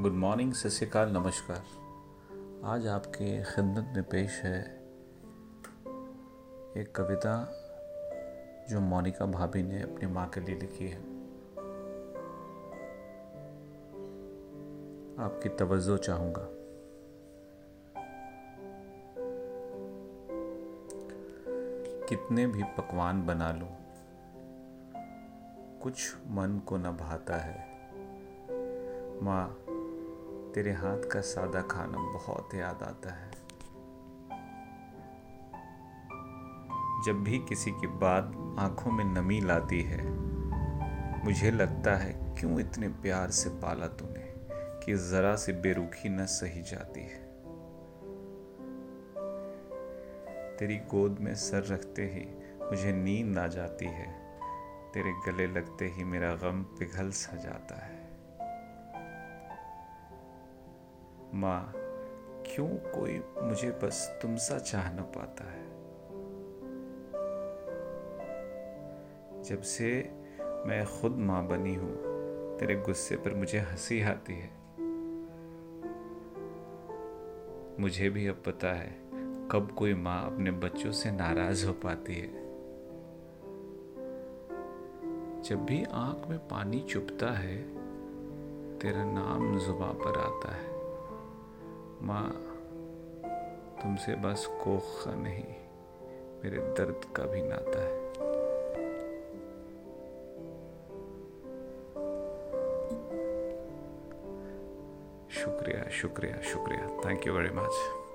Good morning, सत श्रीकाल नमस्कार। आज आपके खिदमत में पेश है एक कविता जो मोनिका भाभी ने अपनी माँ के लिए लिखी है। आपकी तवज्जो चाहूँगा। कितने भी पकवान बना लूँ, कुछ मन को न भाता है। माँ तेरे हाथ का सादा खाना बहुत याद आता है। जब भी किसी की बात आँखों में नमी लाती है, मुझे लगता है क्यों इतने प्यार से पाला तूने कि जरा से बेरुखी न सही जाती है। तेरी गोद में सर रखते ही मुझे नींद आ जाती है, तेरे गले लगते ही मेरा गम पिघल सा जाता है। माँ, क्यों कोई मुझे बस तुमसा चाह न पाता है? जब से मैं खुद माँ बनी हूँ, तेरे गुस्से पर मुझे हँसी आती है। मुझे भी अब पता है, कब कोई माँ अपने बच्चों से नाराज़ हो पाती है। जब भी आँख में पानी चुपता है, तेरा नाम जुबा पर आता है। माँ, तुमसे बस कोख नहीं, मेरे दर्द का भी नाता है। शुक्रिया शुक्रिया शुक्रिया। Thank you very much